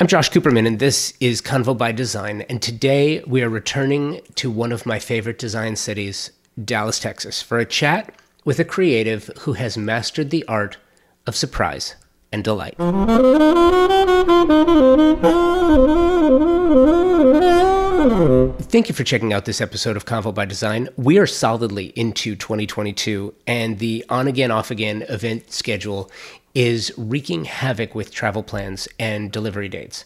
I'm Josh Cooperman, and this is Convo by Design. And today we are returning to one of my favorite design cities, Dallas, Texas, for a chat with a creative who has mastered the art of surprise and delight. Thank you for checking out this episode of Convo by Design. We are solidly into 2022, and the on again, off again event schedule is wreaking havoc with travel plans and delivery dates.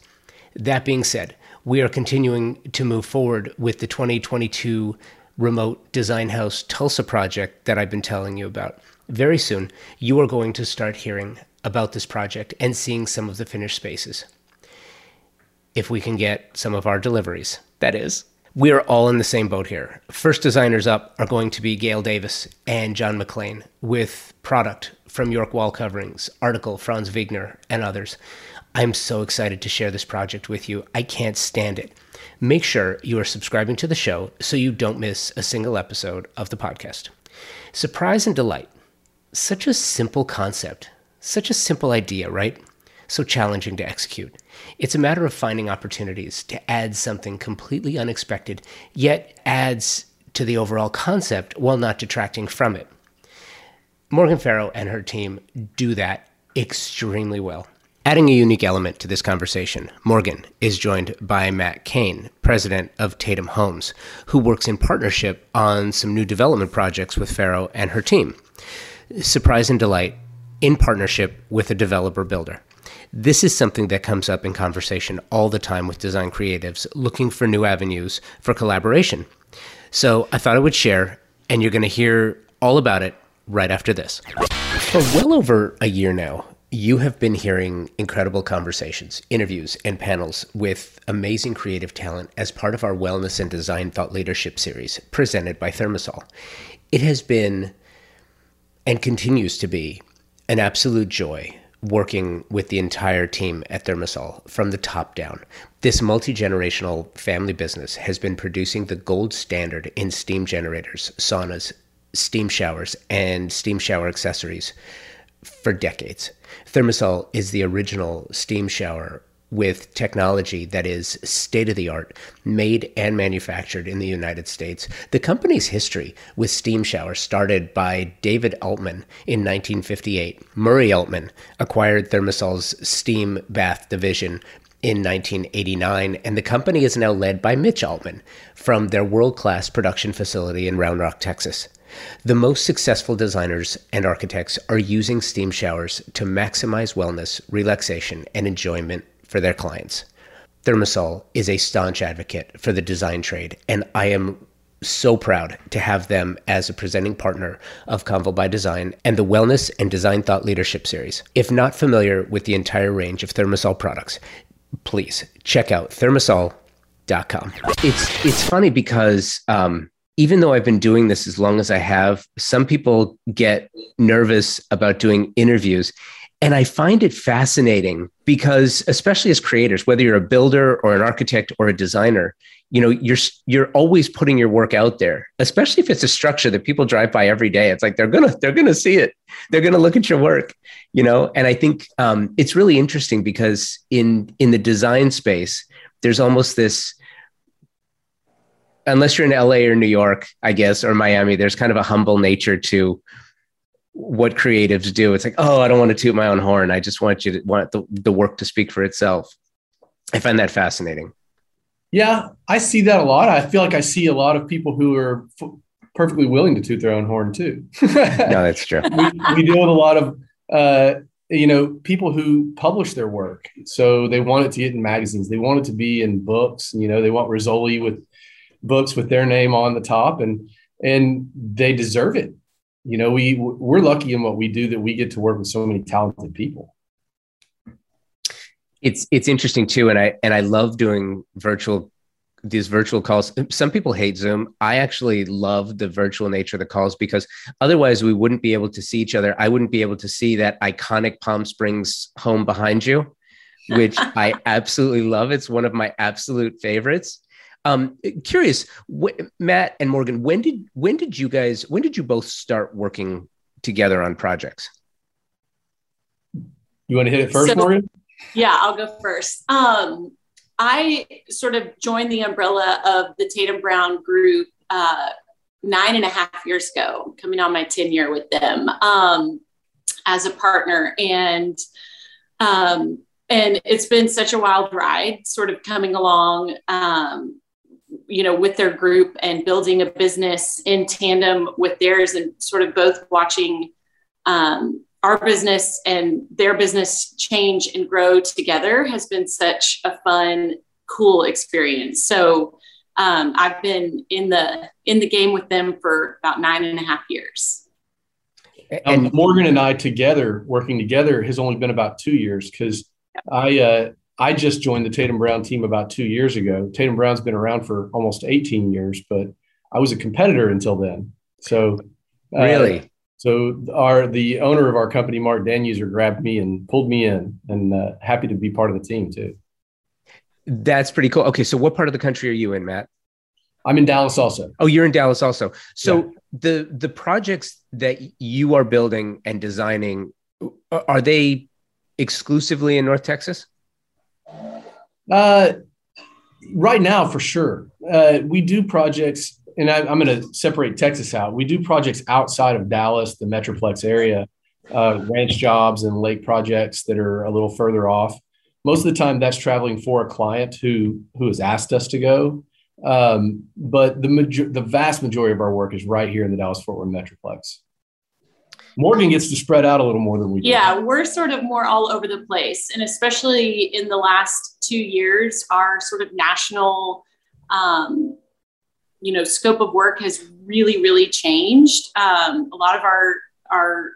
That being said, we are continuing to move forward with the 2022 remote design house Tulsa project that I've been telling you about. Very soon, you are going to start hearing about this project and seeing some of the finished spaces. If we can get some of our deliveries, that is. We are all in the same boat here. First designers up are going to be Gail Davis and John McLean with product from York Wall Coverings, Article, Franz Viegener, and others. I'm so excited to share this project with you. I can't stand it. Make sure you are subscribing to the show so you don't miss a single episode of the podcast. Surprise and delight. Such a simple concept, such a simple idea, right? So challenging to execute. It's a matter of finding opportunities to add something completely unexpected, yet adds to the overall concept while not detracting from it. Morgan Farrow and her team do that extremely well. Adding a unique element to this conversation, Morgan is joined by Matt Kane, president of Tatum Homes, who works in partnership on some new development projects with Farrow and her team. Surprise and delight in partnership with a developer builder. This is something that comes up in conversation all the time with design creatives looking for new avenues for collaboration. So I thought I would share, and you're going to hear all about it right after this. For well over a year now, you have been hearing incredible conversations, interviews, and panels with amazing creative talent as part of our Wellness and Design Thought Leadership series presented by ThermaSol. It has been and continues to be an absolute joy working with the entire team at ThermaSol from the top down. This multi generational family business has been producing the gold standard in steam generators, saunas, steam showers, and steam shower accessories for decades. ThermaSol is the original steam shower with technology that is state of the art, made and manufactured in the United States. The company's history with steam showers started by David Altman in 1958. Murray Altman acquired ThermaSol's steam bath division in 1989, and the company is now led by Mitch Altman from their world class production facility in Round Rock, Texas. The most successful designers and architects are using steam showers to maximize wellness, relaxation, and enjoyment for their clients. ThermaSol is a staunch advocate for the design trade, and I am so proud to have them as a presenting partner of Convo by Design and the Wellness and Design Thought Leadership Series. If not familiar with the entire range of ThermaSol products, please check out thermasol.com. It's it's funny because um, even though I've been doing this as long as I have, some people get nervous about doing interviews. And I find it fascinating because, especially as creators, whether you're a builder or an architect or a designer, you know you're you're always putting your work out there especially if it's a structure that people drive by every day. It's like they're gonna they're gonna see it. They're gonna look at your work you know? And i think um, it's really interesting because in in the design space there's almost this unless you're in LA or New York, I guess, or Miami, there's kind of a humble nature to what creatives do. It's like, oh, I don't want to toot my own horn. I just want you to want the, the work to speak for itself. I find that fascinating. Yeah, I see that a lot. I feel like I see a lot of people who are f- perfectly willing to toot their own horn too. no, that's true. we, we, deal with a lot of, uh, you know, people who publish their work. So they want it to get in magazines. They want it to be in books. You know, they want Rizzoli with books with their name on the top and and they deserve it. You know we we're lucky in what we do that we get to work with so many talented people. It's it's interesting too and i and i love doing virtual these virtual calls. Some people hate zoom. I actually love the virtual nature of the calls because otherwise we wouldn't be able to see each other. I wouldn't be able to see that iconic palm springs home behind you which i absolutely love. It's one of my absolute favorites um, curious, wh- Matt and Morgan, when did when did you guys when did you both start working together on projects? You want to hit it first, so, Morgan? Yeah, I'll go first. Um, I sort of joined the umbrella of the Tatum Brown group uh, nine and a half years ago, coming on my 10 year with them um, as a partner. And um, and it's been such a wild ride, sort of coming along, um, you know, with their group and building a business in tandem with theirs, and sort of both watching um, our business and their business change and grow together has been such a fun, cool experience. So um, I've been in the in the game with them for about nine and a half years. And um, Morgan and I together working together has only been about two years because I uh, I just joined the Tatum Brown team about two years ago. Tatum Brown's been around for almost 18 years, but I was a competitor until then. So uh, really, so our the owner of our company, Mark Danuser, grabbed me and pulled me in, and uh, happy to be part of the team too. That's pretty cool. Okay, so what part of the country are you in, Matt? I'm in Dallas also. Oh, you're in Dallas also. So yeah. the the projects that you are building and designing are they exclusively in North Texas? Uh, right now, for sure. Uh, we do projects and I, am going to separate Texas out. We do projects outside of Dallas, the Metroplex area, uh, ranch jobs and lake projects that are a little further off. Most of the time, that's traveling for a client who who has asked us to go. Um, but the major, the vast majority of our work is right here in the Dallas Fort Worth Metroplex. Morgan gets to spread out a little more than we do. Yeah, we're sort of more all over the place, and especially in the last two years, our sort of national um, you know scope of work has really really changed. Um, a lot of our our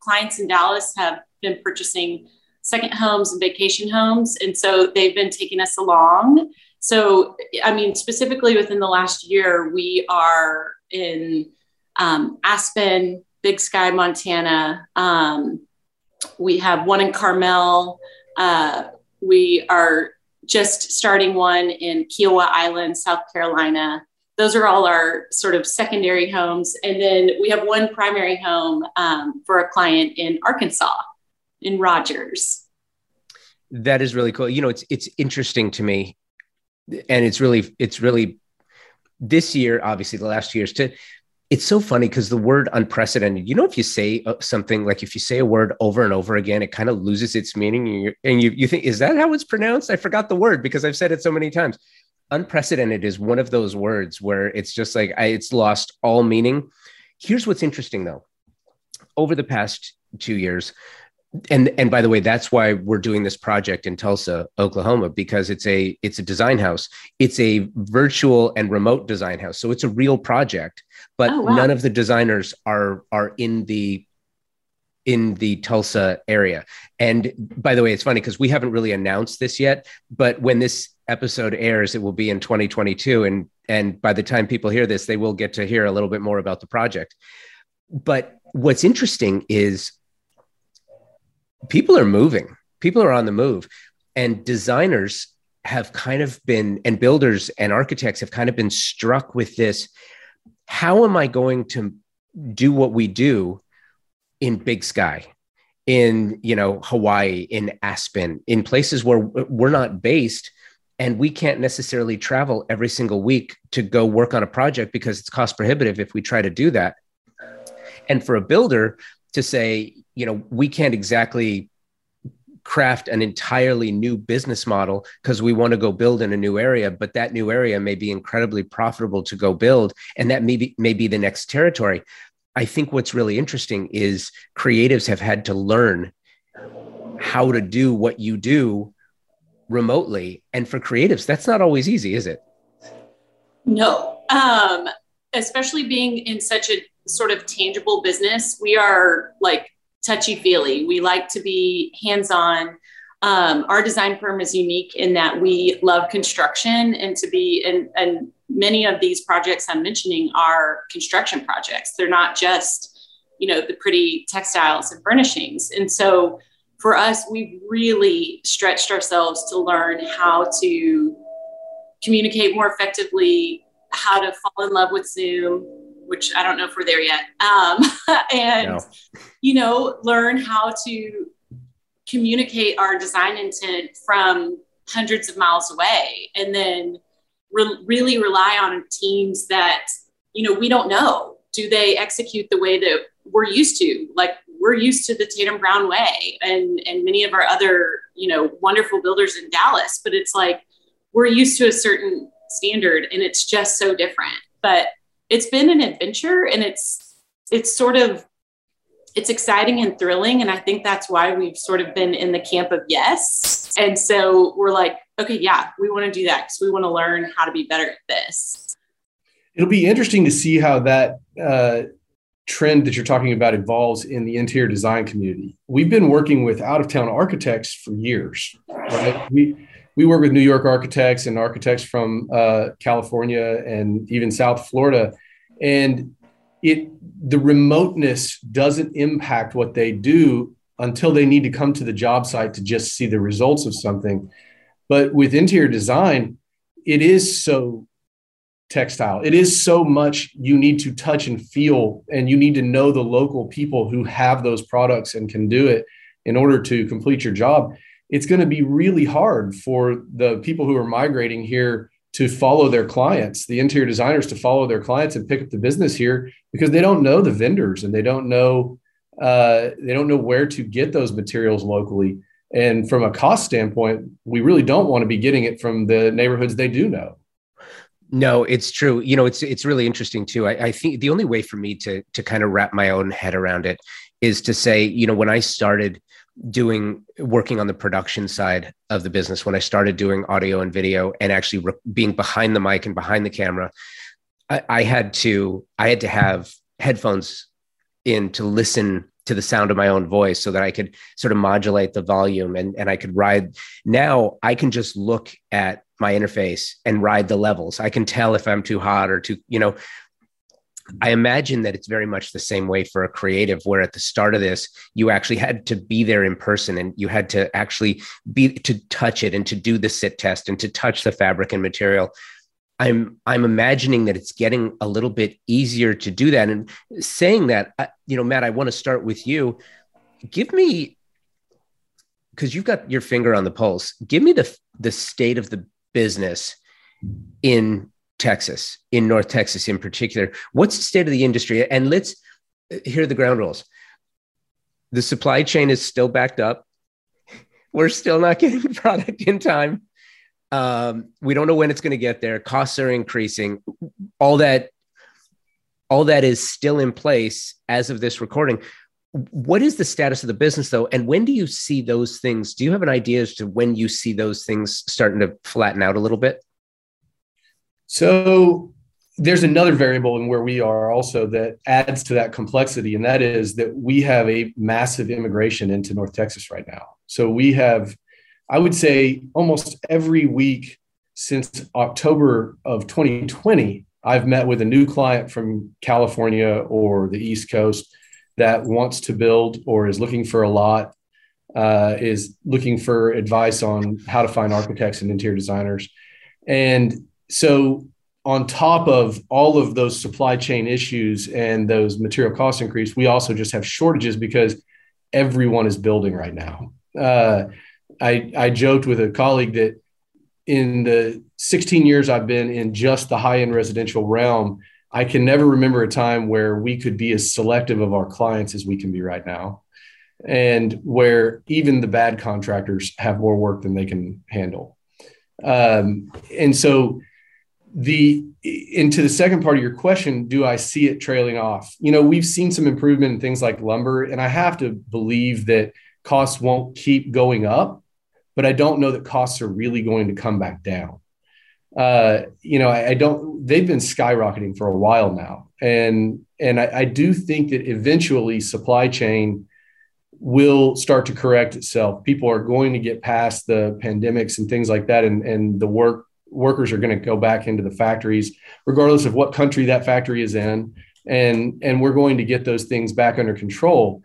clients in dallas have been purchasing second homes and vacation homes. And so they've been taking us along. So i mean specifically within the last year we are in um, aspen big sky montana um, we have one in carmel uh, we are just starting one in Kiawah Island, South Carolina those are all our sort of secondary homes. And then we have one primary home um, for a client in Arkansas, in Rogers. That is really cool. You know, it's it's interesting to me, and it's really it's really this year, obviously the last years to. It's so funny because the word unprecedented. You know, if you say uh, something like if you say a word over and over again, it kind of loses its meaning, and, you and you you think, is that how it's pronounced? I forgot the word because I've said it so many times unprecedented is one of those words where it's just like I, it's lost all meaning. Here's what's interesting though. Over the past two years, and and by the way, that's why we're doing this project in Tulsa, Oklahoma, because it's a it's a design house. It's a virtual and remote design house, so it's a real project. But oh, wow. none of the designers are are in the in the Tulsa area. And by the way, it's funny because we haven't really announced this yet, but when this episode airs, it will be in 2022. And, and by the time people hear this, they will get to hear a little bit more about the project. But what's interesting is people are moving, people are on the move, and designers have kind of been, and builders and architects have kind of been struck with this. How am I going to do what we do in Big Sky? in you know hawaii in aspen in places where we're not based and we can't necessarily travel every single week to go work on a project because it's cost prohibitive if we try to do that and for a builder to say you know we can't exactly craft an entirely new business model because we want to go build in a new area but that new area may be incredibly profitable to go build and that may be, may be the next territory i think what's really interesting is creatives have had to learn how to do what you do remotely. And for creatives, that's not always easy, is it? No. Um, especially being in such a sort of tangible business, we are like touchy feely. We like to be hands on. Um, our design firm is unique in that we love construction and to be, and, and many of these projects I'm mentioning are construction projects. They're not just, you know, the pretty textiles and furnishings. And so for us, we've really stretched ourselves to learn how to communicate more effectively, how to fall in love with Zoom, which I don't know if we're there yet, um, and no. you know, learn how to communicate our design intent from hundreds of miles away and then re- really rely on teams that you know we don't know. Do they execute the way that we're used to? Like we're used to the tatum brown way and and many of our other you know wonderful builders in dallas but it's like we're used to a certain standard and it's just so different. But it's been an adventure and it's it's sort of it's exciting and thrilling. And i think that's why we've sort of been in the camp of yes. And so we're like okay yeah we want to do that because we want to learn how to be better at this. It'll be interesting to see how that uh, trend that you're talking about evolves in the interior design community. We've been working with out of town architects for years right? We we work with new york architects and architects from uh, california and even south florida and it the remoteness doesn't impact what they do until they need to come to the job site to just see the results of something. But with interior design, it is so textile. It is so much you need to touch and feel, and you need to know the local people who have those products and can do it in order to complete your job. It's going to be really hard for the people who are migrating here to follow their clients, the interior designers to follow their clients and pick up the business here because they don't know the vendors and they don't know uh, they don't know where to get those materials locally. And from a cost standpoint, we really don't want to be getting it from the neighborhoods they do know. No, it's true. You know, it's it's really interesting too. I, I think the only way for me to to kind of wrap my own head around it is to say, you know, when I started doing working on the production side of the business when i started doing audio and video and actually re- being behind the mic and behind the camera I, I, had to i had to have headphones in to listen to the sound of my own voice so that i could sort of modulate the volume and, and i could ride. Now i can just look at my interface and ride the levels. I can tell if i'm too hot or too you know I imagine that it's very much the same way for a creative, where at the start of this, you actually had to be there in person and you had to actually be to touch it and to do the sit test and to touch the fabric and material. I'm I'm imagining that it's getting a little bit easier to do that. And saying that, you know, Matt, I want to start with you. Give me because you've got your finger on the pulse. Give me the the state of the business in Texas, in North Texas in particular. What's the state of the industry? And let's hear the ground rules. The supply chain is still backed up. We're still not getting product in time. Um, we don't know when it's going to get there. Costs are increasing. All that, all that is still in place as of this recording. What is the status of the business though? And when do you see those things? Do you have an idea as to when you see those things starting to flatten out a little bit? So there's another variable in where we are also that adds to that complexity, and that is that we have a massive immigration into North Texas right now. So we have, I would say, almost every week since October of 2020, I've met with a new client from California or the East Coast that wants to build or is looking for a lot, uh, is looking for advice on how to find architects and interior designers. And so on top of all of those supply chain issues and those material cost increase, we also just have shortages because everyone is building right now. Uh, I, I joked with a colleague that in the 16 years I've been in just the high end residential realm, I can never remember a time where we could be as selective of our clients as we can be right now. And where even the bad contractors have more work than they can handle. Um, and so the into the second part of your question do i see it trailing off? You know we've seen some improvement in things like lumber and i have to believe that costs won't keep going up but i don't know that costs are really going to come back down. Uh, you know I, I, don't they've been skyrocketing for a while now and and I, I do think that eventually supply chain will start to correct itself. People are going to get past the pandemics and things like that and and the work workers are going to go back into the factories, regardless of what country that factory is in, and and we're going to get those things back under control.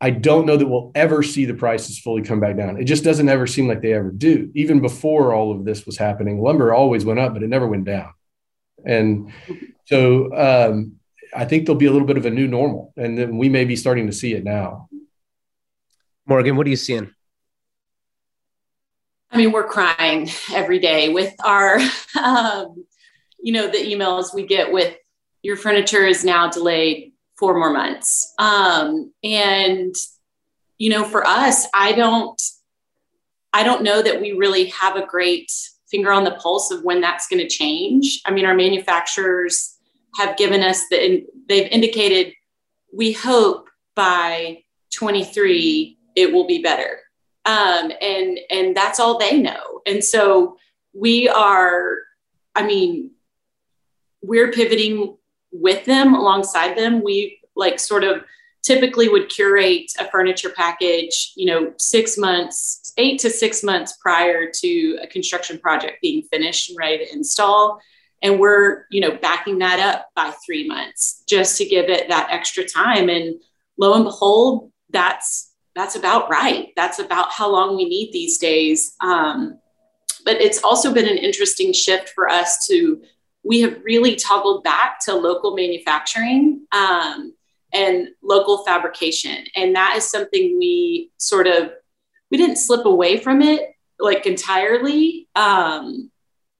I don't know that we'll ever see the prices fully come back down. It just doesn't ever seem like they ever do. Even before all of this was happening, lumber always went up, but it never went down. And so um, I think there'll be a little bit of a new normal, and then we may be starting to see it now. Morgan, what are you seeing? I mean, we're crying every day with our, um, you know, the emails we get with your furniture is now delayed four more months. Um, and, you know, for us, I don't, I don't know that we really have a great finger on the pulse of when that's going to change. I mean, our manufacturers have given us the, they've indicated we hope by 23 it will be better. Um, and and that's all they know. And so we are, I mean, we're pivoting with them alongside them. We like sort of typically would curate a furniture package, you know, six months, eight to six months prior to a construction project being finished and ready to install. And we're, you know, backing that up by three months just to give it that extra time. And lo and behold, that's that's about right. That's about how long we need these days. Um, but it's also been an interesting shift for us to we have really toggled back to local manufacturing um, and local fabrication and that is something we sort of we didn't slip away from it like entirely um,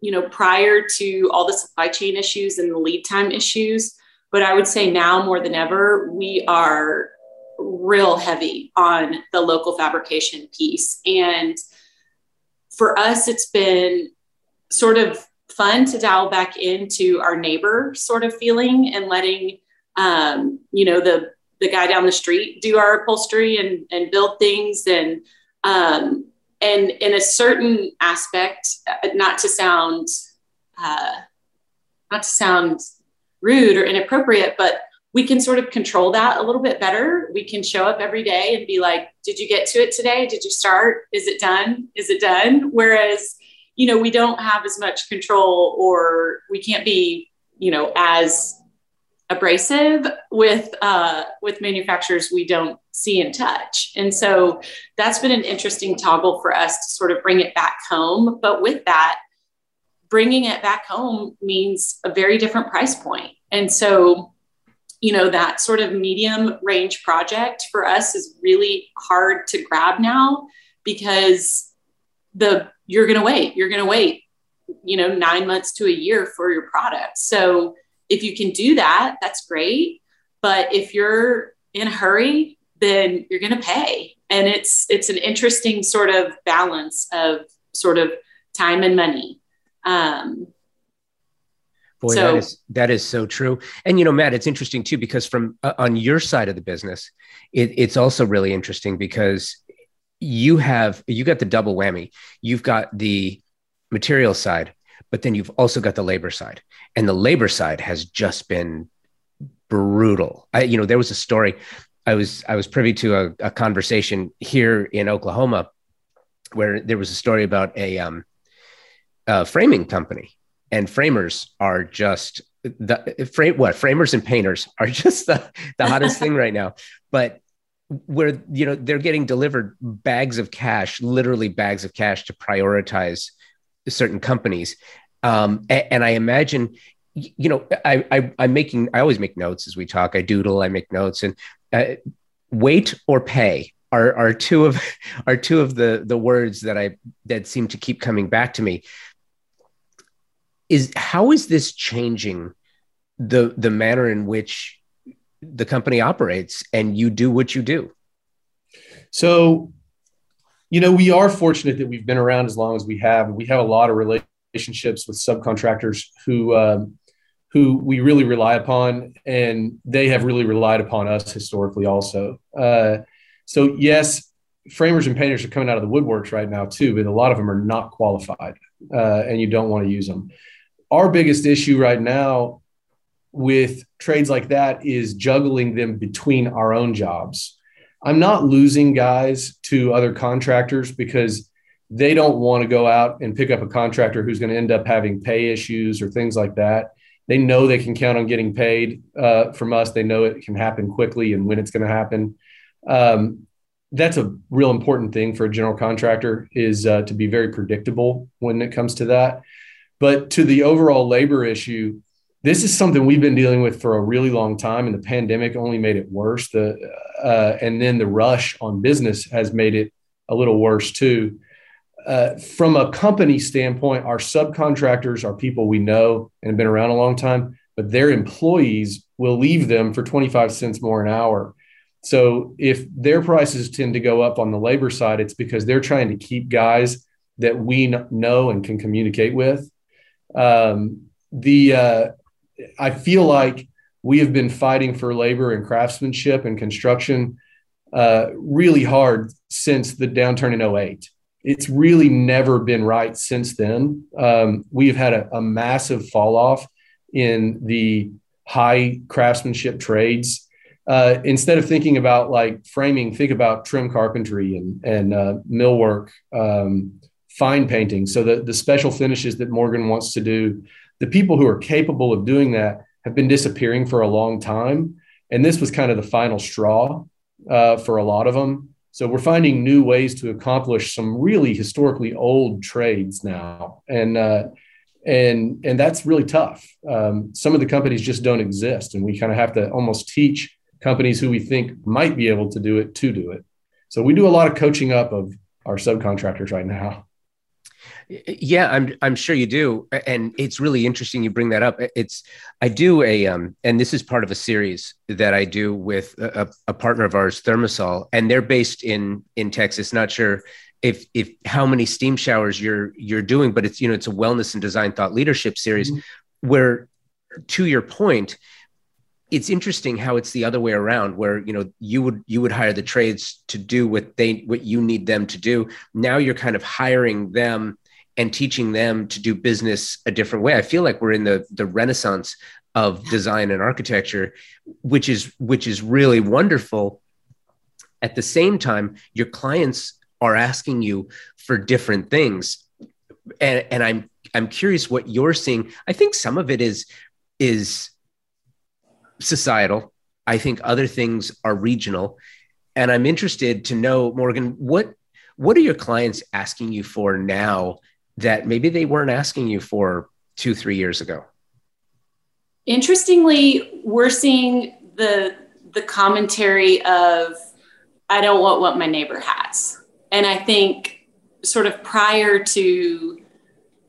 you know prior to all the supply chain issues and the lead time issues but i would say now more than ever we are real heavy on the local fabrication piece. And for us it's been sort of fun to dial back into our neighbor sort of feeling and letting um, you know the the guy down the street do our upholstery and and build things. And um, and in a certain aspect uh, not to sound uh, not to sound rude or inappropriate but we can sort of control that a little bit better. We can show up every day and be like did you get to it today? Did you start? Is it done? Is it done? Whereas you know we don't have as much control or we can't be you know as abrasive with uh, with manufacturers we don't see and touch. And so that's been an interesting toggle for us to sort of bring it back home. But with that bringing it back home means a very different price point. And so you know that sort of medium range project for us is really hard to grab now because the you're going to wait you're going to wait you know 9 months to a year for your product so if you can do that, that's great. But if you're in a hurry, then you're going to pay. And it's it's an interesting sort of balance of sort of time and money. Um, Boy, so, that is that is so true. And you know, Matt, it's interesting too because from uh, on your side of the business, it, it's also really interesting because you have you got the double whammy. You've got the material side, but then you've also got the labor side and the labor side has just been brutal I, you know there was a story i was i was privy to a, a conversation here in oklahoma where there was a story about a, um, a framing company and framers are just the frame what framers and painters are just the, the hottest thing right now but where you know they're getting delivered bags of cash literally bags of cash to prioritize certain companies. Um, and, and I imagine, you know, I, I, I'm making, I always make notes as we talk. I doodle, I make notes, and uh, wait or pay are, are two of are two of the the words that I that seem to keep coming back to me. Is how is this changing the the manner in which the company operates and you do what you do? So you know, we are fortunate that we've been around as long as we have. We have a lot of relationships with subcontractors who um, who we really rely upon, and they have really relied upon us historically also. Uh, so yes, framers and painters are coming out of the woodworks right now too, but a lot of them are not qualified, uh, and you don't want to use them. Our biggest issue right now with trades like that is juggling them between our own jobs I'm not losing guys to other contractors because they don't want to go out and pick up a contractor who's going to end up having pay issues or things like that. They know they can count on getting paid uh, from us. They know it can happen quickly and when it's going to happen. Um, that's a real important thing for a general contractor is uh, to be very predictable when it comes to that. But to the overall labor issue, this is something we've been dealing with for a really long time, and the pandemic only made it worse. The uh, and then the rush on business has made it a little worse too. uh, from a company standpoint, our subcontractors are people we know and have been around a long time, but their employees will leave them for 25 cents more an hour. So if their prices tend to go up on the labor side, it's because they're trying to keep guys that we know and can communicate with. Um, the uh, I feel like we have been fighting for labor and craftsmanship and construction uh, really hard since the downturn in 08 it's really never been right since then. Um, we've had a, a, massive fall off in the high craftsmanship trades. Uh, instead of thinking about like framing, think about trim carpentry and, and uh, millwork, um, fine painting. So the, the special finishes that Morgan wants to do, the people who are capable of doing that have been disappearing for a long time. And this was kind of the final straw uh, for a lot of them. So we're finding new ways to accomplish some really historically old trades now, and uh, and and that's really tough. Um, some of the companies just don't exist, and we kind of have to almost teach companies who we think might be able to do it to do it. So we do a lot of coaching up of our subcontractors right now. Yeah, I'm I'm sure you do, and it's really interesting you bring that up. It's I do a um, and this is part of a series that I do with a, a partner of ours, ThermaSol, and they're based in in Texas. Not sure if if how many steam showers you're you're doing, but it's you know it's a wellness and design thought leadership series mm-hmm. where, to your point, it's interesting how it's the other way around where you know you would you would hire the trades to do what they what you need them to do now you're kind of hiring them and teaching them to do business a different way. I feel like we're in the the renaissance of design and architecture, which is which is really wonderful. At the same time, your clients are asking you for different things, and and I'm I'm curious what you're seeing. I think some of it is is societal. I think other things are regional, and I'm interested to know, Morgan, what what are your clients asking you for now that maybe they weren't asking you for two, three years ago? Interestingly, we're seeing the the commentary of I don't want what my neighbor has. And I think sort of prior to,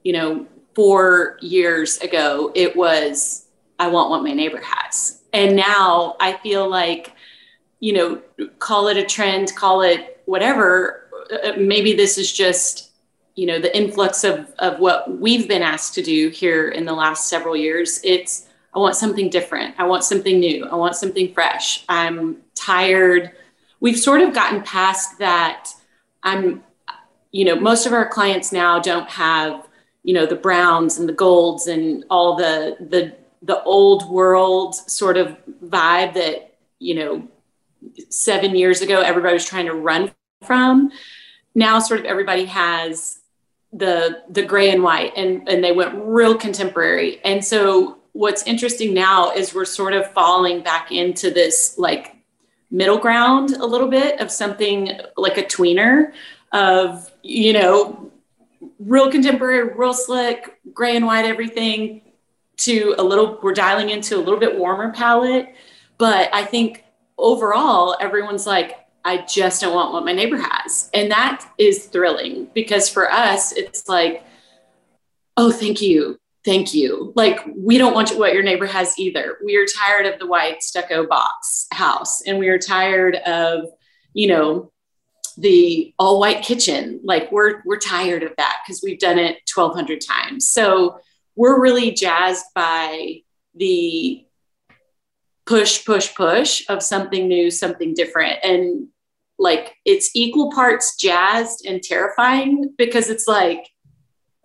you know, four years ago, it was I want what my neighbor has. And now I feel like, you know, call it a trend, call it whatever. Uh, maybe this is just you know the influx of of what we've been asked to do here in the last several years it's i want something different. I want something new. I want something fresh. I'm tired. We've sort of gotten past that. I'm you know most of our clients now don't have you know the browns and the golds and all the the the old world sort of vibe that you know seven years ago everybody was trying to run from. Now sort of everybody has the the gray and white and and they went real contemporary. And so what's interesting now is we're sort of falling back into this like middle ground a little bit of something like a tweener of you know real contemporary real slick gray and white everything to a little we're dialing into a little bit warmer palette. But i think overall everyone's like I just don't want what my neighbor has. And that is thrilling because for us, it's like, oh, thank you. Thank you. Like, we don't want what your neighbor has either. We are tired of the white stucco box house and we are tired of, you know, the all white kitchen. Like, we're, we're tired of that because we've done it 1200 times. So we're really jazzed by the push, push, push of something new, something different. And like it's equal parts jazzed and terrifying because it's like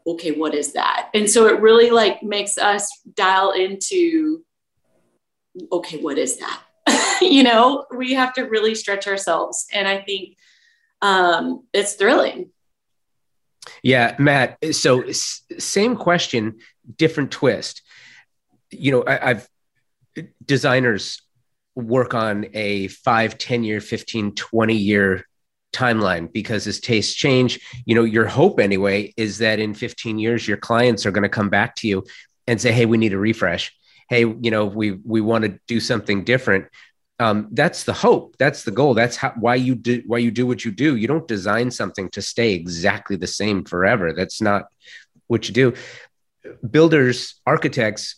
okay what is that? And so it really like makes us dial into okay what is that? You know we have to really stretch ourselves. And i think um it's thrilling. Yeah matt so s- same question different twist. You know I, i've designers work on a five, 10 year, 15, 20 year timeline because as tastes change, you know, your hope anyway is that in 15 years, your clients are going to come back to you and say, Hey, we need a refresh. Hey, you know, we, we want to do something different. um, that's the hope. That's the goal. That's how, why you do why you do what you do. You don't design something to stay exactly the same forever. That's not what you do. Builders architects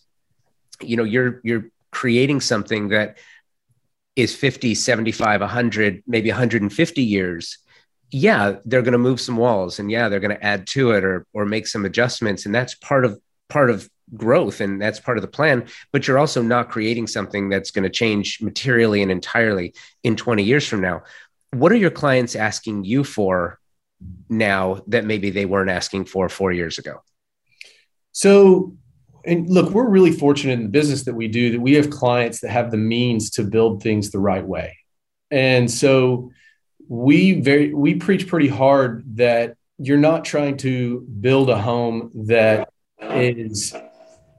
you know you're you're creating something that is 50 75 100 maybe 150 years yeah they're going to move some walls and yeah they're going to add to it or or make some adjustments. And that's part of part of growth and that's part of the plan. But you're also not creating something that's going to change materially and entirely in 20 years from now. What are your clients asking you for now that maybe they weren't asking for 4 years ago? So and look we're really fortunate in the business that we do that we have clients that have the means to build things the right way and so we very we preach pretty hard that you're not trying to build a home that is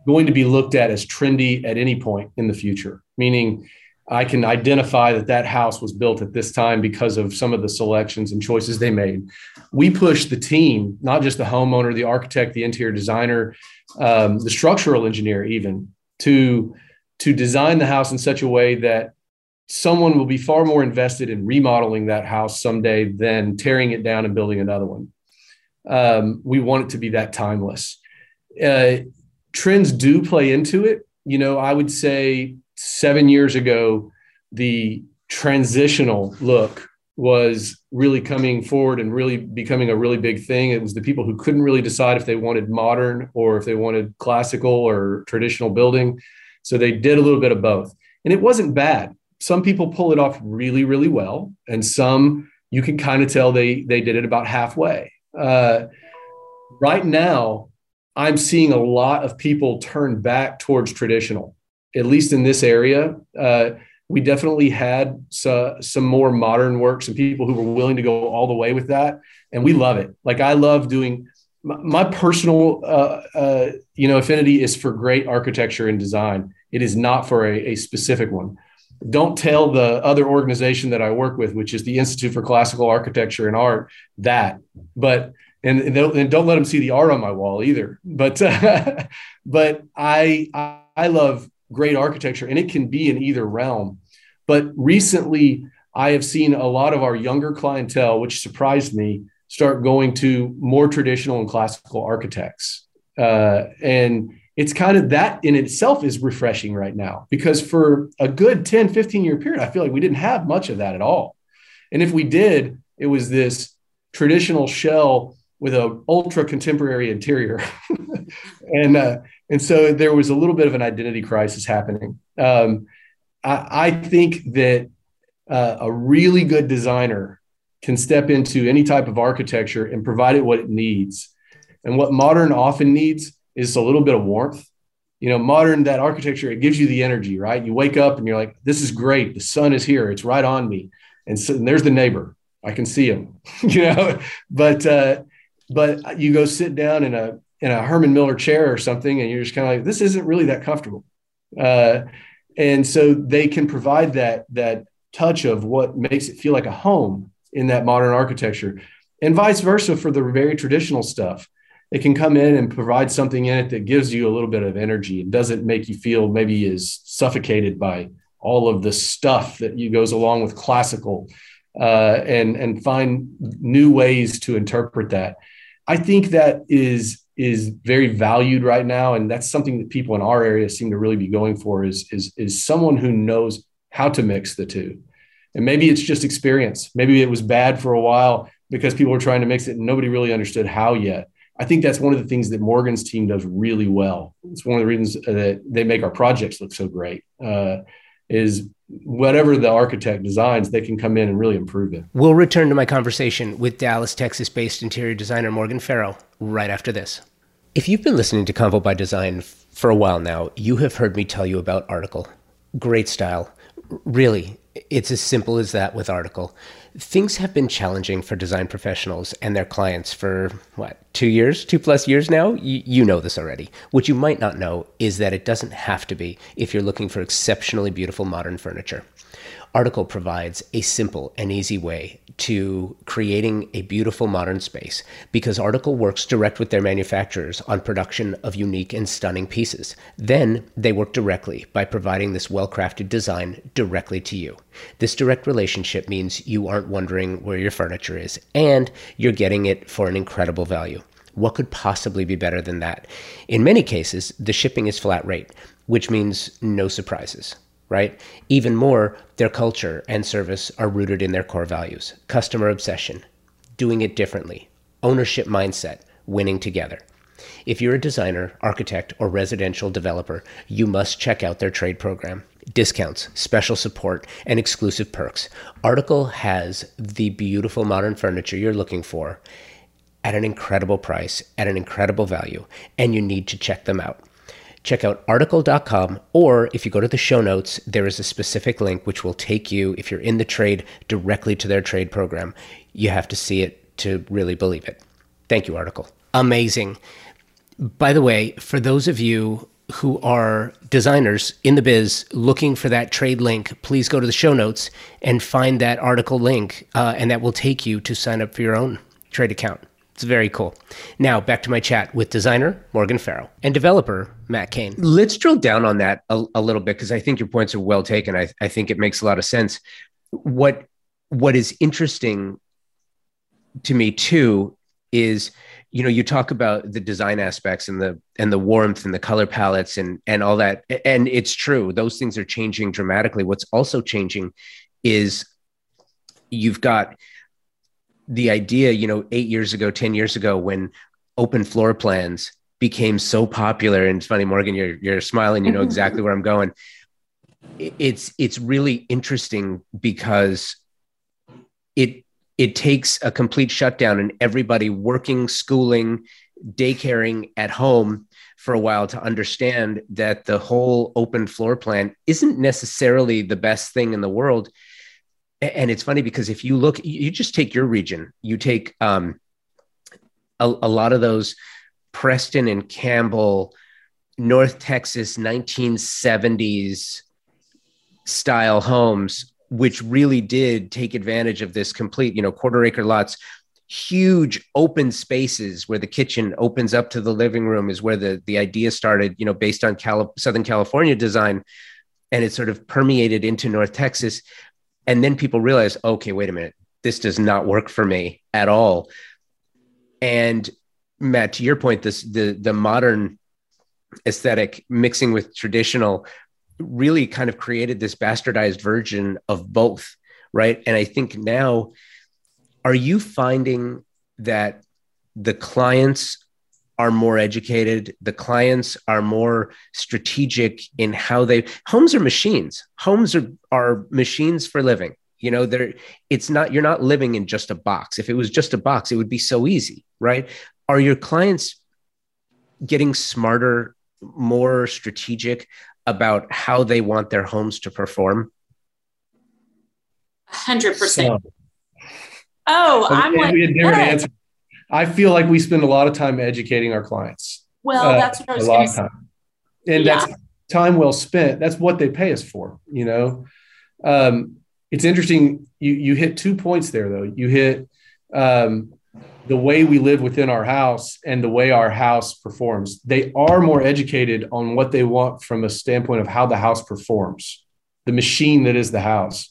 going to be looked at as trendy at any point in the future, meaning I can identify that that house was built at this time because of some of the selections and choices they made. We push the team, not just the homeowner, the architect, the interior designer, um, the structural engineer, even to to design the house in such a way that someone will be far more invested in remodeling that house someday than tearing it down and building another one. Um, we want it to be that timeless. Uh, trends do play into it. You know, I would say seven years ago, the transitional look was really coming forward and really becoming a really big thing. It was the people who couldn't really decide if they wanted modern or if they wanted classical or traditional building. So they did a little bit of both. And it wasn't bad. Some people pull it off really, really well. And some you can kind of tell they they did it about halfway. Uh, right now, I'm seeing a lot of people turn back towards traditional, at least in this area. Uh, we definitely had so, some more modern work, some people who were willing to go all the way with that, and we love it. Like I love doing. My, my personal, uh, uh, you know, affinity is for great architecture and design. It is not for a, a specific one. Don't tell the other organization that I work with, which is the Institute for Classical Architecture and Art, that. But and, and don't let them see the art on my wall either. But uh, but I I love great architecture, and it can be in either realm. But recently, I have seen a lot of our younger clientele, which surprised me, start going to more traditional and classical architects, uh, and it's kind of that in itself is refreshing right now because for a good 10 15 year period i feel like we didn't have much of that at all. And if we did it was this traditional shell with an ultra contemporary interior, and uh, and so there was a little bit of an identity crisis happening. Um, I, I, think that uh, a really good designer can step into any type of architecture and provide it what it needs. And what modern often needs is a little bit of warmth. You know, modern that architecture it gives you the energy, right? You wake up and you're like, "This is great. The sun is here. It's right on me." And so and there's the neighbor. I can see him, you know. But uh, but you go sit down in a in a Herman Miller chair or something, and you're just kind of like, this isn't really that comfortable. Uh, and so they can provide that that touch of what makes it feel like a home in that modern architecture, and vice versa for the very traditional stuff. It can come in and provide something in it that gives you a little bit of energy. It doesn't make you feel maybe as suffocated by all of the stuff that you goes along with classical, uh, and and find new ways to interpret that. I think that is is very valued right now, and that's something that people in our area seem to really be going for. Is is is someone who knows how to mix the two, and maybe it's just experience. Maybe it was bad for a while because people were trying to mix it and nobody really understood how yet. I think that's one of the things that Morgan's team does really well. It's one of the reasons that they make our projects look so great. Uh, is whatever the architect designs, they can come in and really improve it. We'll return to my conversation with Dallas, Texas based interior designer Morgan Farrow right after this. If you've been listening to Convo by Design for a while now, you have heard me tell you about Article. Great style. Really, it's as simple as that with Article things have been challenging for design professionals and their clients for what two years two plus years now you, you, know this already what you might not know is that it doesn't have to be if you're looking for exceptionally beautiful modern furniture Article provides a simple and easy way to creating a beautiful modern space because Article works direct with their manufacturers on production of unique and stunning pieces. Then they work directly by providing this well crafted design directly to you. This direct relationship means you aren't wondering where your furniture is and you're getting it for an incredible value. What could possibly be better than that? In many cases, the shipping is flat rate, which means no surprises right? Even more, their culture and service are rooted in their core values customer obsession, doing it differently, ownership mindset, winning together. If you're a designer, architect, or residential developer, you must check out their trade program. Discounts, special support, and exclusive perks. Article has the beautiful modern furniture you're looking for at an incredible price, at an incredible value, and you need to check them out check out article.com, or if you go to the show notes, there is a specific link which will take you, if you're in the trade, directly to their trade program. You have to see it to really believe it. Thank you, Article. Amazing. By the way, for those of you who are designers in the biz looking for that trade link, please go to the show notes and find that article link, uh, and that will take you to sign up for your own trade account. It's very cool. Now, back to my chat with designer Morgan Farrell and developer Matt Kane. Let's drill down on that a, a little bit because I think your points are well taken. I, I think it makes a lot of sense. What what is interesting to me too is you know you talk about the design aspects and the and the warmth and the color palettes and and all that and it's true those things are changing dramatically what's also changing is you've got the idea, you know, eight years ago, 10 years ago, when open floor plans became so popular, and it's funny, Morgan, you're, you're smiling, you know exactly where I'm going. It's, it's really interesting because it, it takes a complete shutdown and everybody working, schooling, daycaring at home for a while to understand that the whole open floor plan isn't necessarily the best thing in the world and it's funny because if you look, you just take your region, you take um, a, a lot of those Preston and Campbell, North Texas 1970s style homes, which really did take advantage of this complete, you know, quarter acre lots, huge open spaces where the kitchen opens up to the living room is where the, the idea started, you know, based on Cali- Southern California design. And it sort of permeated into North Texas and then people realize okay wait a minute this does not work for me at all. And matt to your point this the the modern aesthetic mixing with traditional really kind of created this bastardized version of both right? And i think now are you finding that the clients are more educated the clients are more strategic in how they homes are machines. Homes are are machines for living. You know they're it's not you're not living in just a box. If it was just a box it would be so easy right? Are your clients getting smarter more strategic about how they want their homes to perform? 100% so, oh i'm like answer I feel like we spend a lot of time educating our clients. Well, uh, that's what I was a lot of time, and yeah. that's time well spent. That's what they pay us for. You know, um, it's interesting. You you hit two points there though. You hit um, the way we live within our house and the way our house performs. They are more educated on what they want from a standpoint of how the house performs, the machine that is the house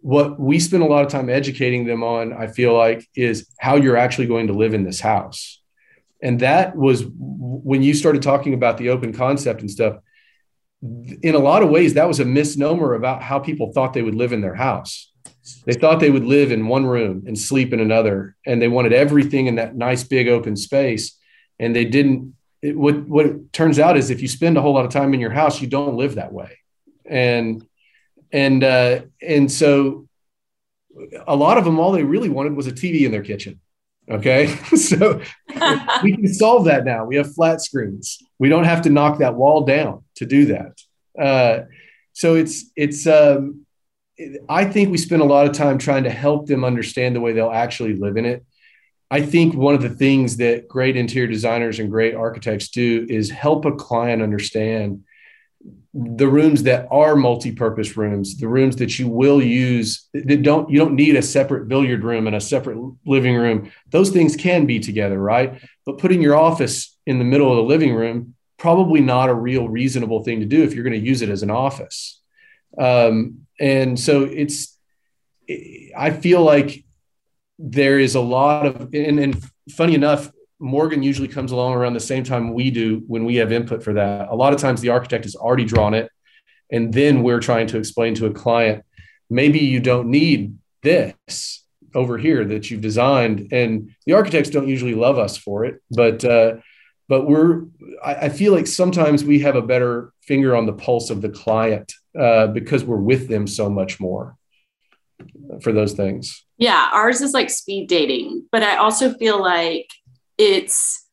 what we spend a lot of time educating them on, I feel like, is how you're actually going to live in this house. And that was when you started talking about the open concept and stuff. In a lot of ways, that was a misnomer about how people thought they would live in their house. They thought they would live in one room and sleep in another, and they wanted everything in that nice big open space. And they didn't. It, what what turns out is if you spend a whole lot of time in your house, you don't live that way. And and uh, and so a lot of them all they really wanted was a tv in their kitchen. Okay? So we can solve that now. We have flat screens. We don't have to knock that wall down to do that. Uh, so it's it's um, i think we spend a lot of time trying to help them understand the way they'll actually live in it. I think one of the things that great interior designers and great architects do is help a client understand the rooms that are multi-purpose rooms, the rooms that you will use that don't you don't need a separate billiard room and a separate living room. Those things can be together, right? But putting your office in the middle of the living room probably not a real reasonable thing to do if you're going to use it as an office. Um, and so it's I feel like there is a lot of and, and funny enough Morgan usually comes along around the same time we do when we have input for that. A lot of times the architect has already drawn it. And then we're trying to explain to a client, maybe you don't need this over here that you've designed. And the architects don't usually love us for it, but uh, but we're I, I, feel like sometimes we have a better finger on the pulse of the client uh, because we're with them so much more for those things. Yeah, ours is like speed dating, but I also feel like it's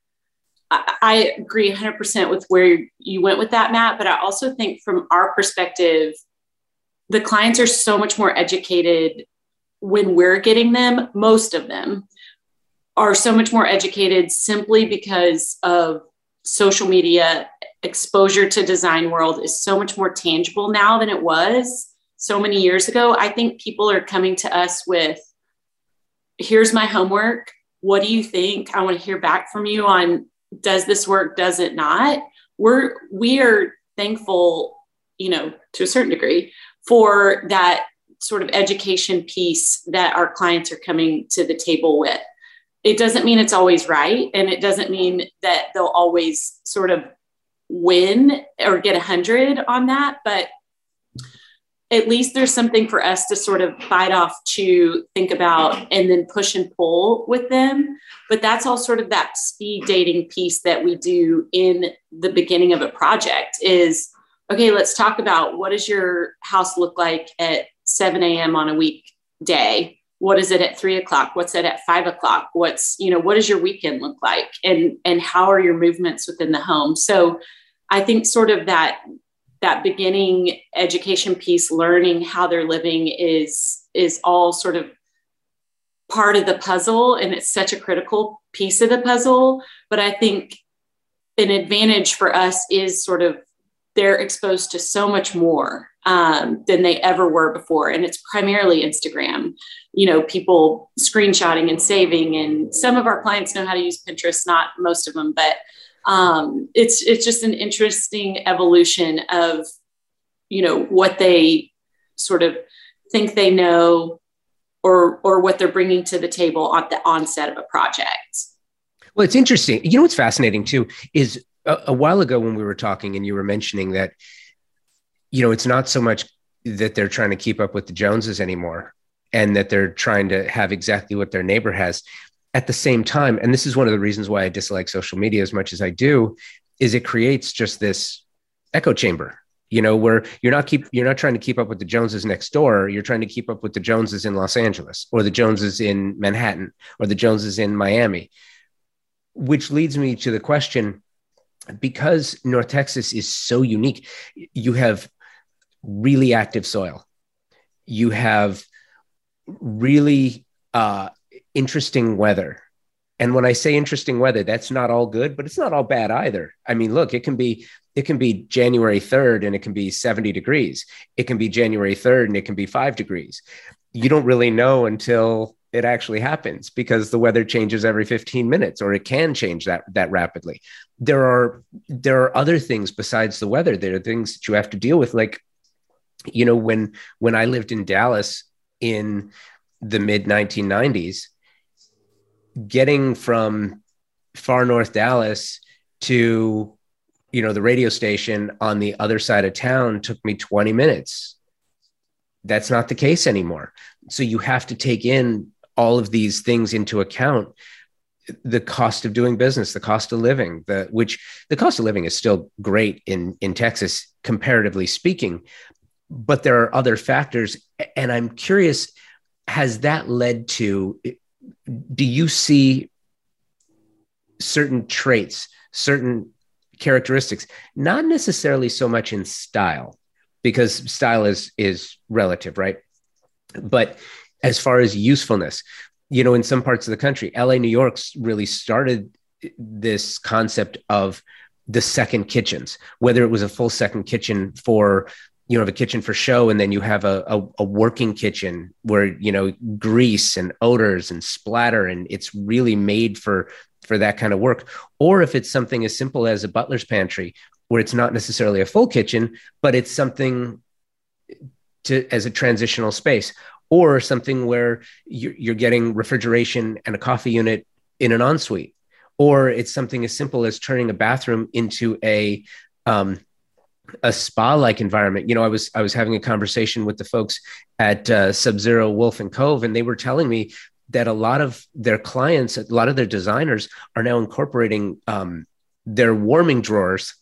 I, agree 100% with where you went with that, Matt. But I also think from our perspective, the clients are so much more educated when we're getting them. Most of them are so much more educated simply because of social media exposure to design world is so much more tangible now than it was so many years ago. I think people are coming to us with here's my homework what do you think? I want to hear back from you on does this work, does it not? We're we are thankful, you know, to a certain degree for that sort of education piece that our clients are coming to the table with. It doesn't mean it's always right. And it doesn't mean that they'll always sort of win or get a hundred on that. But at least there's something for us to sort of bite off to think about and then push and pull with them. But that's all sort of that speed dating piece that we do in the beginning of a project is okay let's talk about what does your house look like at 7 a.m on a weekday? What is it at three o'clock? What's it at five o'clock? What's you know what does your weekend look like? And and how are your movements within the home? So i think sort of that that beginning education piece learning how they're living is is all sort of part of the puzzle and it's such a critical piece of the puzzle. But i think an advantage for us is sort of they're exposed to so much more um, than they ever were before. And it's primarily instagram you know people screenshotting and saving. And some of our clients know how to use pinterest not most of them but um, it's it's just an interesting evolution of you know what they sort of think they know or or what they're bringing to the table at the onset of a project. Well it's interesting. You know what's fascinating too is a, a while ago when we were talking and you were mentioning that you know it's not so much that they're trying to keep up with the joneses anymore and that they're trying to have exactly what their neighbor has at the same time, and this is one of the reasons why I dislike social media as much as I do, is it creates just this echo chamber you know where you're not keep you're not trying to keep up with the joneses next door. You're trying to keep up with the joneses in los angeles or the joneses in manhattan or the joneses in miami which leads me to the question because north texas is so unique you have really active soil. You have really uh, interesting weather. And when I say interesting weather, that's not all good, but it's not all bad either. I mean, look, it can be it can be January 3rd and it can be 70 degrees. It can be January 3rd and it can be 5 degrees. You don't really know until it actually happens because the weather changes every 15 minutes or it can change that that rapidly. There are there are other things besides the weather. There are things that you have to deal with like you know when when I lived in Dallas in the mid 1990s getting from far north Dallas to you know the radio station on the other side of town took me 20 minutes. That's not the case anymore. So you have to take in all of these things into account. The cost of doing business the cost of living the which the cost of living is still great in in Texas comparatively speaking but there are other factors. And i'm curious has that led to do you see certain traits, certain characteristics, not necessarily so much in style, because style is is relative, right? But as far as usefulness, you know, in some parts of the country, LA, New York's really started this concept of the second kitchens, whether it was a full second kitchen for you have a kitchen for show and then you have a, a, a, working kitchen where you know grease and odors and splatter and it's really made for for that kind of work. Or if it's something as simple as a butler's pantry where it's not necessarily a full kitchen but it's something to as a transitional space or something where you're, you're getting refrigeration and a coffee unit in an ensuite or it's something as simple as turning a bathroom into a um, a spa like environment. You know, I was I was having a conversation with the folks at uh, Sub Zero Wolf and Cove, and they were telling me that a lot of their clients, a lot of their designers, are now incorporating um, their warming drawers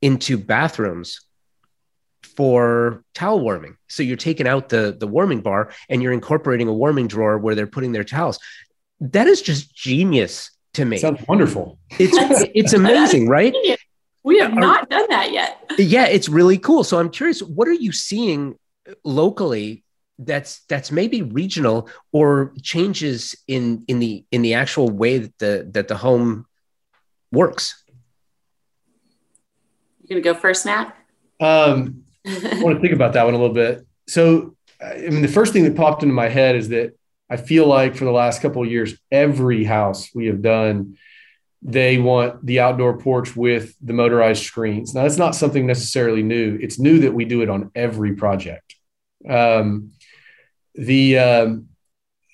into bathrooms for towel warming. So you're taking out the the warming bar and you're incorporating a warming drawer where they're putting their towels. That is just genius to me. Sounds wonderful. It's it's amazing, right? We have not done that yet. Yeah, it's really cool. So I'm curious, what are you seeing locally that's that's maybe regional or changes in in the in the actual way that the that the home works? You gonna go first, Matt? Um, I want to think about that one a little bit. So, I mean, the first thing that popped into my head is that I feel like for the last couple of years, every house we have done they want the outdoor porch with the motorized screens. Now, that's not something necessarily new. It's new that we do it on every project. Um, the um,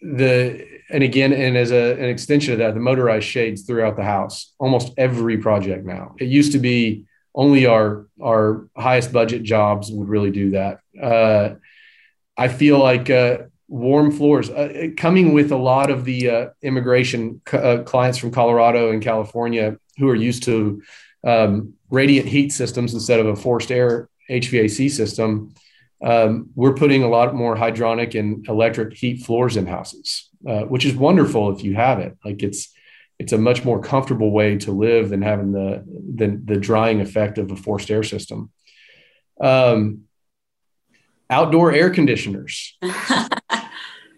the and again, and as a, an extension of that, the motorized shades throughout the house. Almost every project now. It used to be only our our highest budget jobs would really do that. Uh, I feel like uh, warm floors. Uh, coming with a lot of the uh, immigration uh, clients from colorado and california who are used to um, radiant heat systems instead of a forced air hvac system um, we're putting a lot more hydronic and electric heat floors in houses uh, which is wonderful if you have it. Like it's it's a much more comfortable way to live than having the the, the drying effect of a forced air system. Um, outdoor air conditioners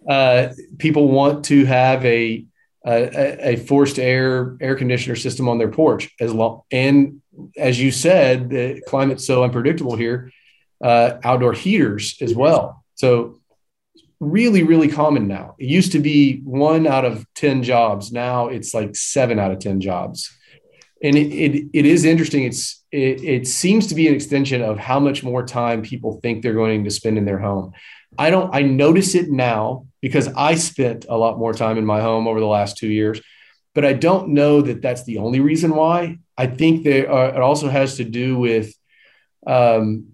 uh, people want to have a, a, a forced air air conditioner system on their porch as long and as you said the climate's so unpredictable here uh, outdoor heaters as well. So really really common now. It used to be one out of 10 jobs. Now it's like seven out of 10 jobs. And it, it, it is interesting. It's it, it seems to be an extension of how much more time people think they're going to spend in their home. I don't, I notice it now because I spent a lot more time in my home over the last two years, but I don't know that that's the only reason why. I think uh, it also has to do with um,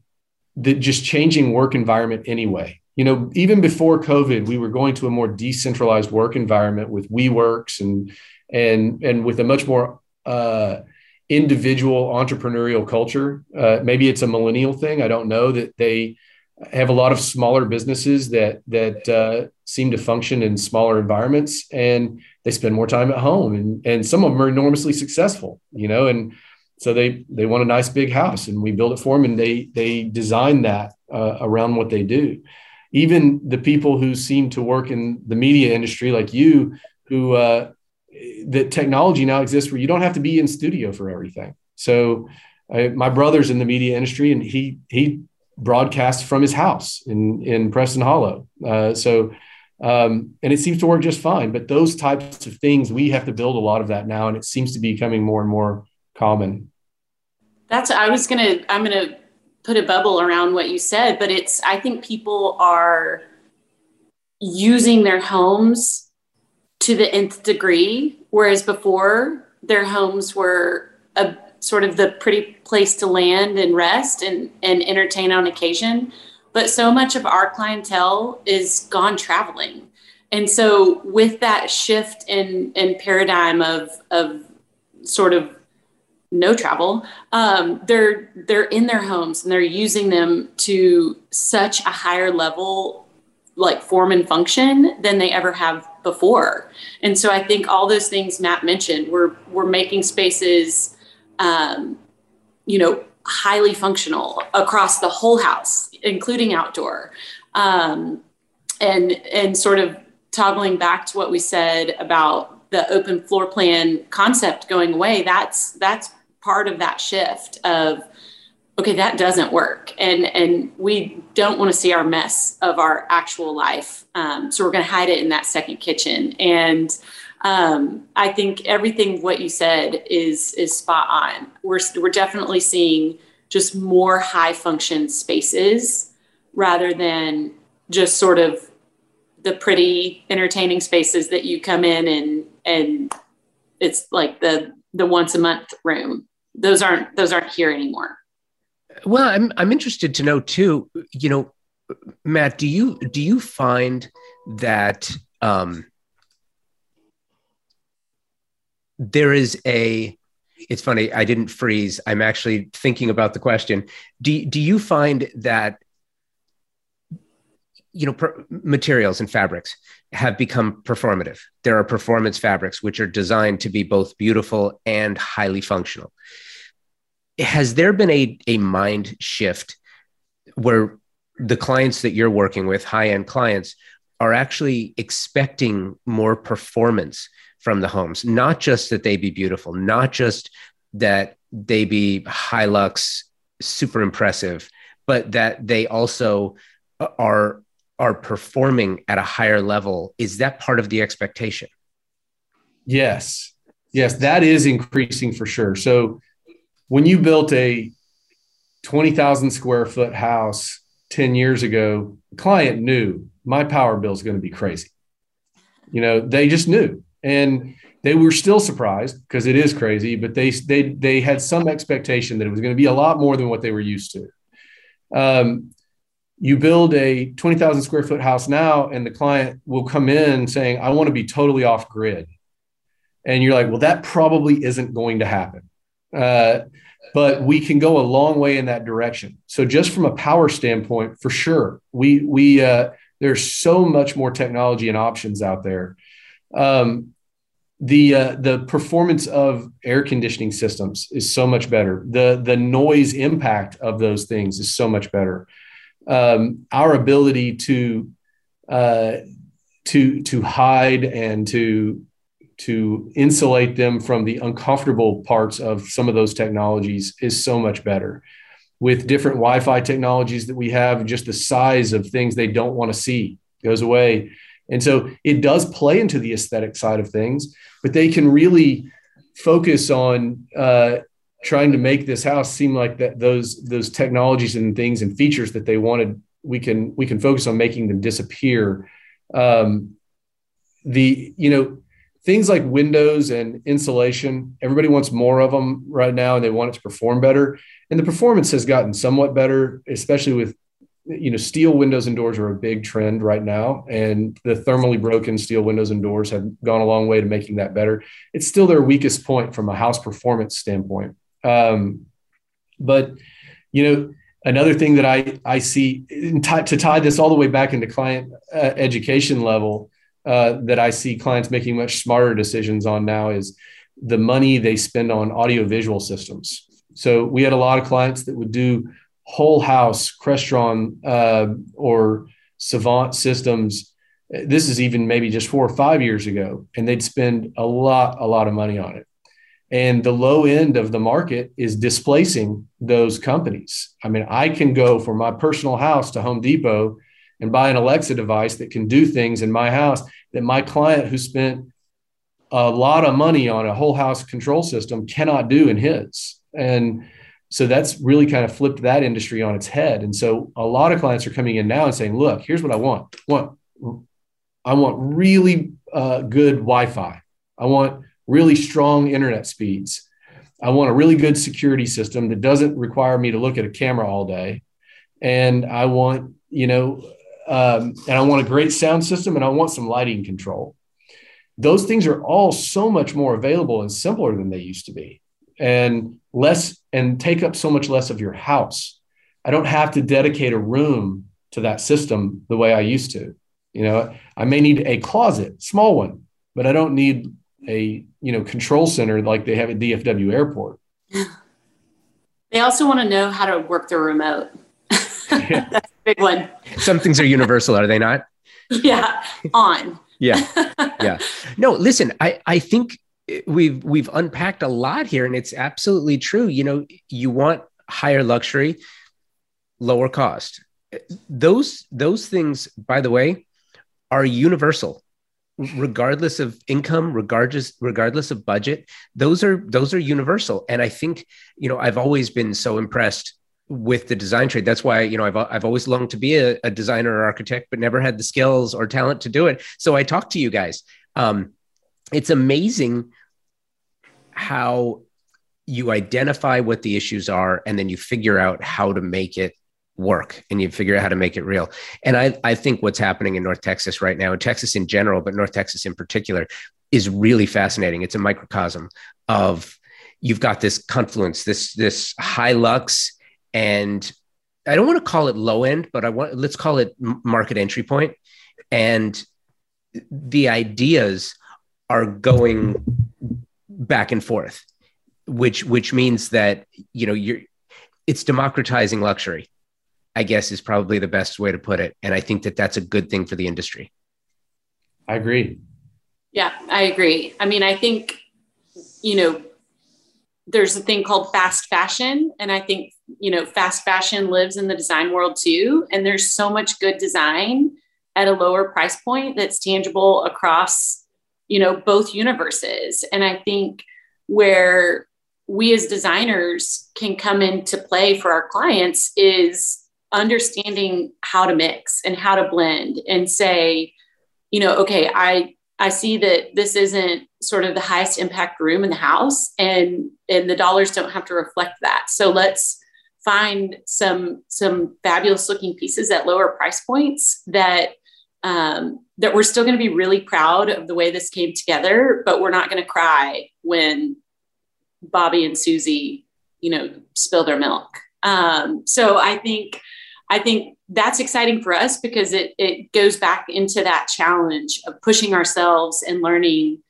the just changing work environment anyway. You know, even before COVID, we were going to a more decentralized work environment with WeWorks and and and with a much more uh, individual entrepreneurial culture. Uh, maybe it's a millennial thing. I don't know that they have a lot of smaller businesses that that uh, seem to function in smaller environments and they spend more time at home and and some of them are enormously successful you know and so they they want a nice big house and we build it for them and they they design that uh, around what they do. Even the people who seem to work in the media industry like you who uh, that technology now exists where you don't have to be in studio for everything. So I, my brother's in the media industry and he he broadcast from his house in in Preston Hollow. Uh, so, um, and it seems to work just fine. But those types of things, we have to build a lot of that now, and it seems to be becoming more and more common. That's I was gonna I'm gonna put a bubble around what you said, but it's I think people are using their homes to the nth degree, whereas before their homes were a sort of the pretty place to land and rest and, and entertain on occasion. But so much of our clientele is gone traveling. And so with that shift in, in paradigm of, of sort of no travel, um, they're they're in their homes and they're using them to such a higher level like form and function than they ever have before. And so I think all those things Matt mentioned, we're we're making spaces um, you know, highly functional across the whole house, including outdoor. Um, and and sort of toggling back to what we said about the open floor plan concept going away, that's that's part of that shift of okay that doesn't work. And and we don't want to see our mess of our actual life. Um, so we're going to hide it in that second kitchen. And um, i think everything what you said is is spot on. We're, we're definitely seeing just more high function spaces rather than just sort of the pretty entertaining spaces that you come in and and it's like the the once a month room. Those aren't those aren't here anymore. Well i'm i'm interested to know too you know matt do you do you find that um there is a it's funny i didn't freeze. I'm actually thinking about the question. Do, do you find that you know per- materials and fabrics have become performative? There are performance fabrics which are designed to be both beautiful and highly functional. Has there been a, a mind shift where the clients that you're working with high end clients are actually expecting more performance from the homes. Not just that they be beautiful not just that they be high lux super impressive but that they also are are performing at a higher level. Is that part of the expectation? Yes. Yes that is increasing for sure. So when you built a 20,000 square foot house 10 years ago client knew my power bill is going to be crazy. You know they just knew and they were still surprised because it is crazy but they they they had some expectation that it was going to be a lot more than what they were used to um, you build a 20,000 square foot house now, and the client will come in saying, I want to be totally off grid. And you're like, well, that probably isn't going to happen. Uh, but we can go a long way in that direction. So just from a power standpoint, for sure, we we uh, there's so much more technology and options out there. Um, the uh, the performance of air conditioning systems is so much better. The the noise impact of those things is so much better. Um, our ability to uh, to to hide and to to insulate them from the uncomfortable parts of some of those technologies is so much better. With different wi-fi technologies that we have just the size of things they don't want to see goes away and so it does play into the aesthetic side of things but they can really focus on uh, trying to make this house seem like that those those technologies and things and features that they wanted we can we can focus on making them disappear. Um, the you know things like windows and insulation everybody wants more of them right now and they want it to perform better. And the performance has gotten somewhat better especially with you know steel windows and doors are a big trend right now and the thermally broken steel windows and doors have gone a long way to making that better it's still their weakest point from a house performance standpoint um, but you know, another thing that I I see t- to tie this all the way back into client uh, education level uh, that I see clients making much smarter decisions on now is the money they spend on audiovisual systems. So we had a lot of clients that would do whole house Crestron uh, or Savant systems. This is even maybe just four or five years ago, and they'd spend a lot, a lot of money on it and the low end of the market is displacing those companies. I mean, I can go for my personal house to Home Depot and buy an Alexa device that can do things in my house that my client who spent a lot of money on a whole house control system cannot do in his. And so that's really kind of flipped that industry on its head. And so a lot of clients are coming in now and saying, look, here's what I want. I want I want really uh, good Wi-Fi. I want really strong internet speeds. I want a really good security system that doesn't require me to look at a camera all day. And I want, you know, um, and I want a great sound system and I want some lighting control. Those things are all so much more available and simpler than they used to be and less and take up so much less of your house. I don't have to dedicate a room to that system the way I used to. You know, I may need a closet, small one, but I don't need a you know control center like they have at DFW Airport. They also want to know how to work the remote. Yeah. That's a big one. Some things are universal, are they not? Yeah, on. yeah, yeah. No, listen. I I think we've we've unpacked a lot here and it's absolutely true. You know you want higher luxury lower cost. Those those things by the way are universal regardless of income regardless regardless of budget. Those are those are universal. And i think you know i've always been so impressed with the design trade. That's why you know i've, I've always longed to be a, a designer or architect but never had the skills or talent to do it. So i talk to you guys. Um, it's amazing how you identify what the issues are and then you figure out how to make it work and you figure out how to make it real. And I, I think what's happening in North Texas right now, in Texas in general, but North Texas in particular, is really fascinating. It's a microcosm of you've got this confluence, this this high lux, and I don't want to call it low end, but I want let's call it market entry point. And the ideas are going back and forth, which which means that you know you're it's democratizing luxury. I guess is probably the best way to put it, and I think that that's a good thing for the industry. I agree. Yeah, I agree. I mean, I think you know there's a thing called fast fashion and i think you know fast fashion lives in the design world too and there's so much good design at a lower price point that's tangible across you know both universes. And i think where we as designers can come into play for our clients is understanding how to mix and how to blend and say you know okay i i see that this isn't sort of the highest impact room in the house and and the dollars don't have to reflect that. So let's find some some fabulous looking pieces at lower price points that um, that we're still going to be really proud of the way this came together, but we're not going to cry when Bobby and Susie, you know, spill their milk. Um, so I think, I think that's exciting for us because it it goes back into that challenge of pushing ourselves and learning.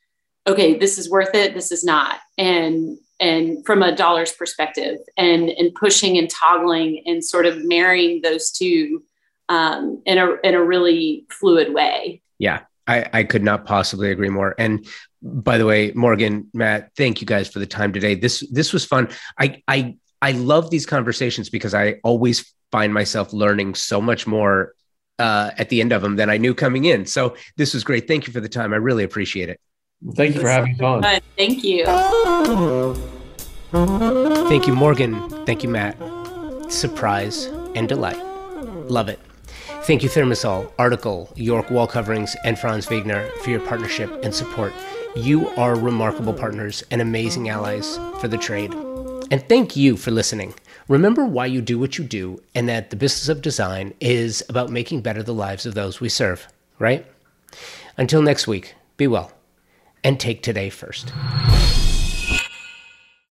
Okay, this is worth it. This is not, and and from a dollars perspective, and and pushing and toggling and sort of marrying those two um, in a in a really fluid way. Yeah, I, I could not possibly agree more. And by the way, Morgan, Matt, thank you guys for the time today. This this was fun. I I I love these conversations because I always find myself learning so much more uh, at the end of them than I knew coming in. So this was great. Thank you for the time. I really appreciate it. Thank you for having me on. Thank you. Thank you, Morgan. Thank you, Matt. Surprise and delight. Love it. Thank you, ThermaSol, Article, York Wall Coverings, and Franz Viegener for your partnership and support. You are remarkable partners and amazing allies for the trade. And thank you for listening. Remember why you do what you do, and that the business of design is about making better the lives of those we serve, right? Until next week, be well and take today first.